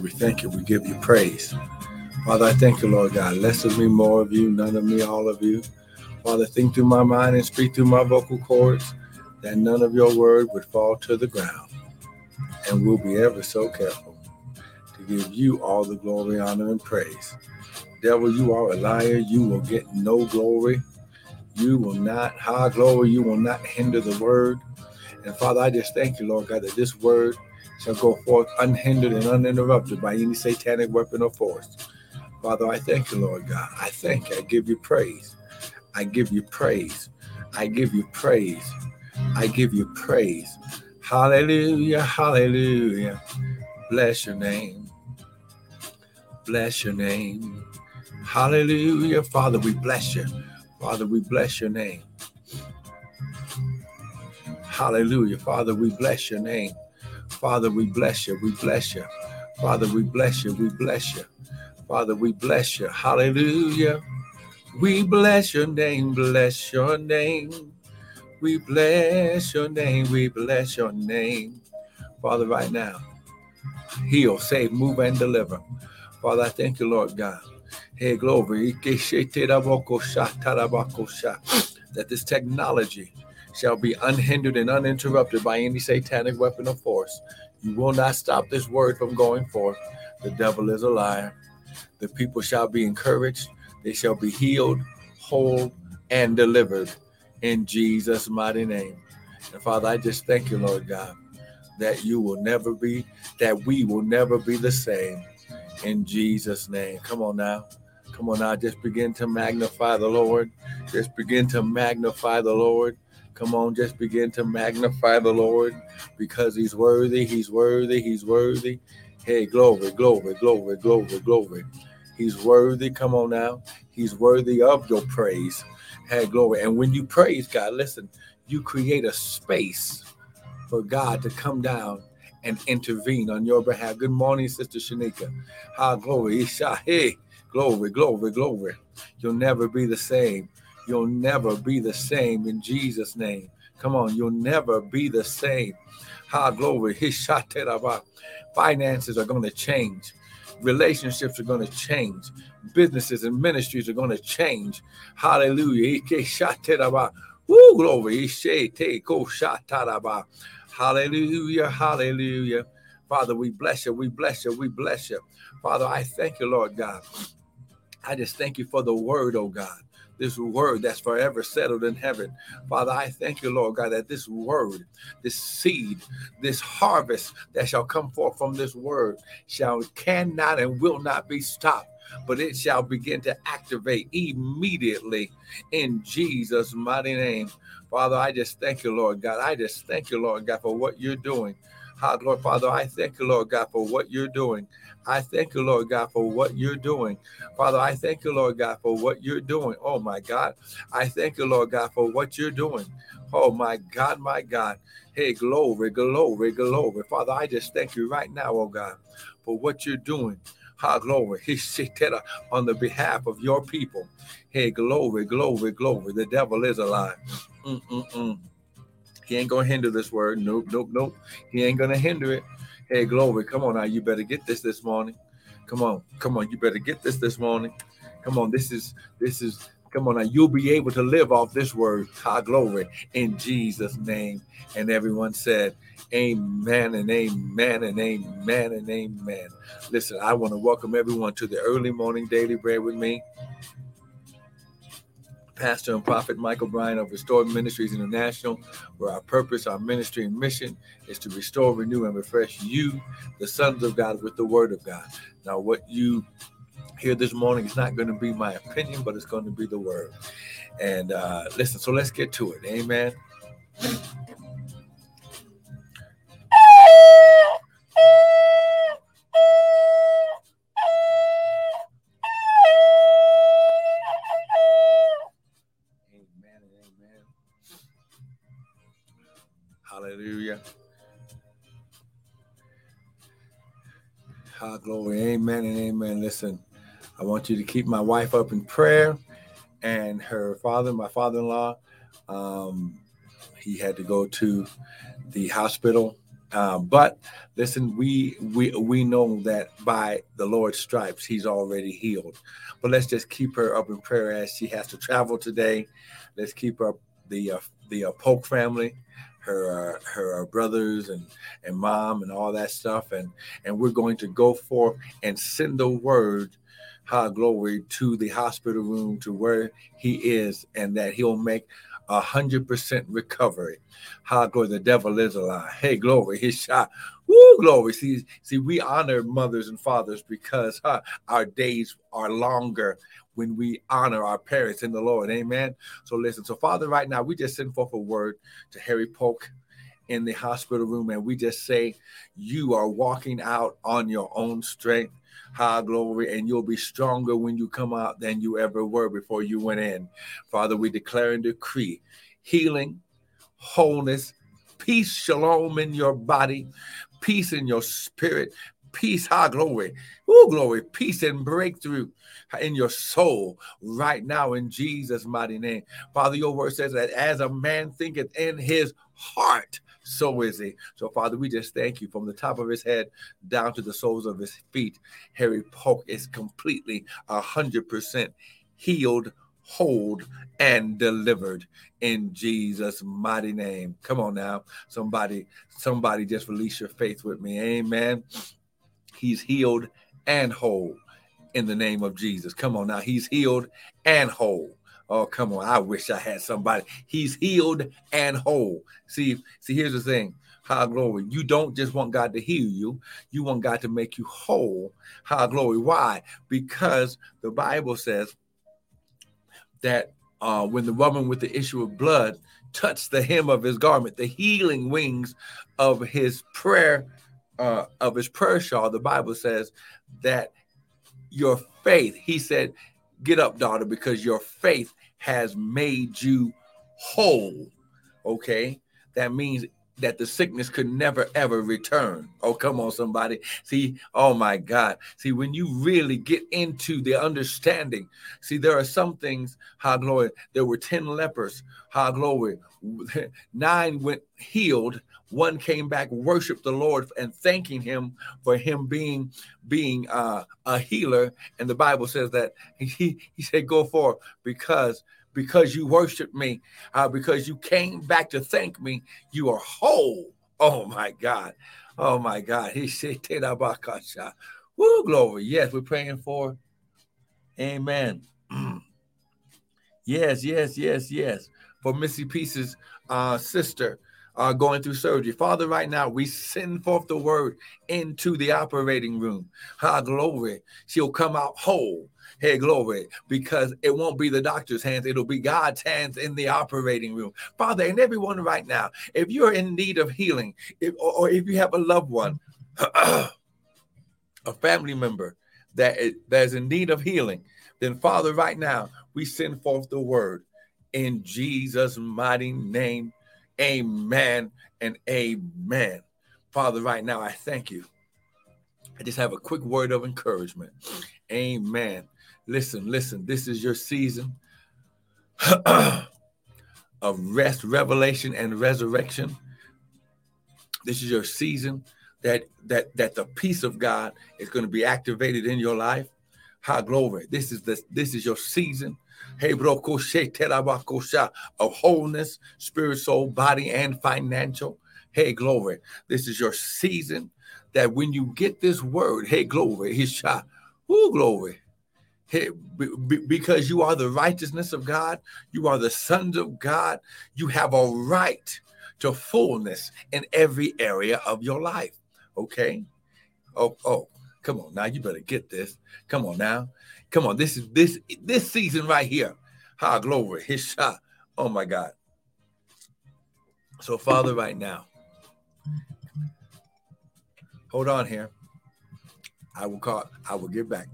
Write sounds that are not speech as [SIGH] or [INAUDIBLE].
We thank you. We give you praise. Father, I thank you, Lord God. Less of me, more of you, none of me, all of you. Father, think through my mind and speak through my vocal cords that none of your word would fall to the ground. And we'll be ever so careful to give you all the glory, honor, and praise. Devil, you are a liar. You will get no glory. You will not, high glory, you will not hinder the word. And Father, I just thank you, Lord God, that this word shall go forth unhindered and uninterrupted by any satanic weapon or force. Father, I thank you, Lord God. I thank you. I give you praise. I give you praise. I give you praise. I give you praise. Hallelujah. Hallelujah. Bless your name. Bless your name. Hallelujah. Father, we bless you. Father, we bless your name. Hallelujah. Father, we bless your name. Father, we bless you. We bless you. Father, we bless you. We bless you. Father, we bless you. Hallelujah. We bless your name. Bless your name. We bless your name. We bless your name. Father, right now, heal, save, move, and deliver. Father, I thank you, Lord God. Hey, glory. That this technology shall be unhindered and uninterrupted by any satanic weapon of force. You will not stop this word from going forth. The devil is a liar. The people shall be encouraged, they shall be healed, whole, and delivered in Jesus' mighty name. And Father, I just thank you, Lord God, that you will never be, that we will never be the same in Jesus' name. Come on now. Come on now. Just begin to magnify the Lord. Just begin to magnify the Lord. Come on, just begin to magnify the Lord because He's worthy, He's worthy, He's worthy. Hey, glory, glory, glory, glory, glory. He's worthy. Come on now. He's worthy of your praise. Hey, glory. And when you praise God, listen, you create a space for God to come down and intervene on your behalf. Good morning, Sister Shanika. How glory. Hey, glory, glory, glory. You'll never be the same. You'll never be the same in Jesus' name. Come on, you'll never be the same. How glory. Finances are going to change. Relationships are going to change. Businesses and ministries are going to change. Hallelujah. Woo, glory. Hallelujah. Hallelujah. Father, we bless you. We bless you. We bless you. Father, I thank you, Lord God. I just thank you for the word, oh God this word that's forever settled in heaven. Father, I thank you, Lord God, that this word, this seed, this harvest that shall come forth from this word shall cannot and will not be stopped but it shall begin to activate immediately in Jesus' mighty name. Father, I just thank you, Lord God. I just thank you, Lord God, for what you're doing. Lord Father, I thank you, Lord God, for what you're doing. I thank you, Lord God, for what you're doing. Father, I thank you, Lord God, for what you're doing. Oh, my God. I thank you, Lord God, for what you're doing. Oh, my God, my God. Hey, glory, glory, glory. Father, I just thank you right now, oh God, for what you're doing. Ha, glory. He said on the behalf of your people. Hey, glory, glory, glory. The devil is alive. Mm-mm-mm. He ain't going to hinder this word. Nope, nope, nope. He ain't going to hinder it. Hey, glory. Come on now. You better get this this morning. Come on. Come on. You better get this this morning. Come on. This is, this is, come on now. You'll be able to live off this word. High glory in Jesus' name. And everyone said, Amen and amen and amen and amen. Listen, I want to welcome everyone to the early morning daily bread with me. Pastor and Prophet Michael Bryan of Restored Ministries International, where our purpose, our ministry, and mission is to restore, renew, and refresh you, the sons of God, with the Word of God. Now, what you hear this morning is not going to be my opinion, but it's going to be the Word. And uh, listen, so let's get to it. Amen. Amen. Listen, I want you to keep my wife up in prayer and her father, my father in law. Um, he had to go to the hospital Um, but listen, we we we know that by the Lord's stripes, He's already healed. But let's just keep her up in prayer as she has to travel today. Let's keep up the uh, the uh, Polk family, her uh, her uh, brothers and and mom and all that stuff, and and we're going to go forth and send the word high glory to the hospital room to where he is and that he'll make a hundred percent recovery. How glory, the devil is a lie. Hey, glory, his shot. Woo, glory. See, see, we honor mothers and fathers because huh, our days are longer when we honor our parents in the Lord. Amen. So listen. So, Father, right now we just send forth a word to Harry Polk in the hospital room, and we just say, You are walking out on your own strength high glory, and you'll be stronger when you come out than you ever were before you went in. Father, we declare and decree healing, wholeness, peace, shalom in your body, peace in your spirit, peace, high glory, oh glory, peace and breakthrough in your soul right now in Jesus' mighty name. Father, your word says that as a man thinketh in his heart, so is he. So, Father, we just thank you from the top of his head down to the soles of his feet. Harry Polk is completely a hundred percent healed, whole, and delivered in Jesus' mighty name. Come on now, somebody, somebody, just release your faith with me. Amen. He's healed and whole in the name of Jesus. Come on now, he's healed and whole. Oh, come on. I wish I had somebody. He's healed and whole. See, see, here's the thing. High glory. You don't just want God to heal you, you want God to make you whole. High glory. Why? Because the Bible says that uh, when the woman with the issue of blood touched the hem of his garment, the healing wings of his prayer, uh, of his prayer shawl, the Bible says that your faith, he said, Get up, daughter, because your faith has made you whole. Okay. That means that the sickness could never ever return. Oh, come on, somebody. See, oh my God. See, when you really get into the understanding, see, there are some things, how glory, there were 10 lepers, how glory, [LAUGHS] nine went healed, one came back, worshiped the Lord and thanking him for him being being uh, a healer. And the Bible says that he, he said, Go for because because you worshiped me, uh, because you came back to thank me, you are whole. Oh my God. Oh my God. He said, Woo, glory. Yes, we're praying for. Amen. [CLEARS THROAT] yes, yes, yes, yes. For Missy Pieces' uh, sister uh, going through surgery. Father, right now, we send forth the word into the operating room. Ha, glory. She'll come out whole. Hey, glory, because it won't be the doctor's hands, it'll be God's hands in the operating room. Father, and everyone right now, if you're in need of healing, if, or, if you have a loved one, [CLEARS THROAT] a family member that is, that is in need of healing, then Father, right now, we send forth the word in Jesus' mighty name. Amen and amen. Father, right now, I thank you. I just have a quick word of encouragement. Amen. Listen, listen, this is your season [CLEARS THROAT] of rest, revelation, and resurrection. This is your season that that that the peace of God is going to be activated in your life. High glory. This is the this is your season of uh, wholeness, spirit, soul, body, and financial. Hey, glory. This is your season that when you get this word, hey, glory, his shot, whoo, glory. Hey, because you are the righteousness of God, you are the sons of God, you have a right to fullness in every area of your life. Okay? Oh, oh, come on now, you better get this. Come on now. Come on, this is this this season right here. Ha glory, his shot. Oh my God. So, Father, right now, hold on here. I will call, I will get back.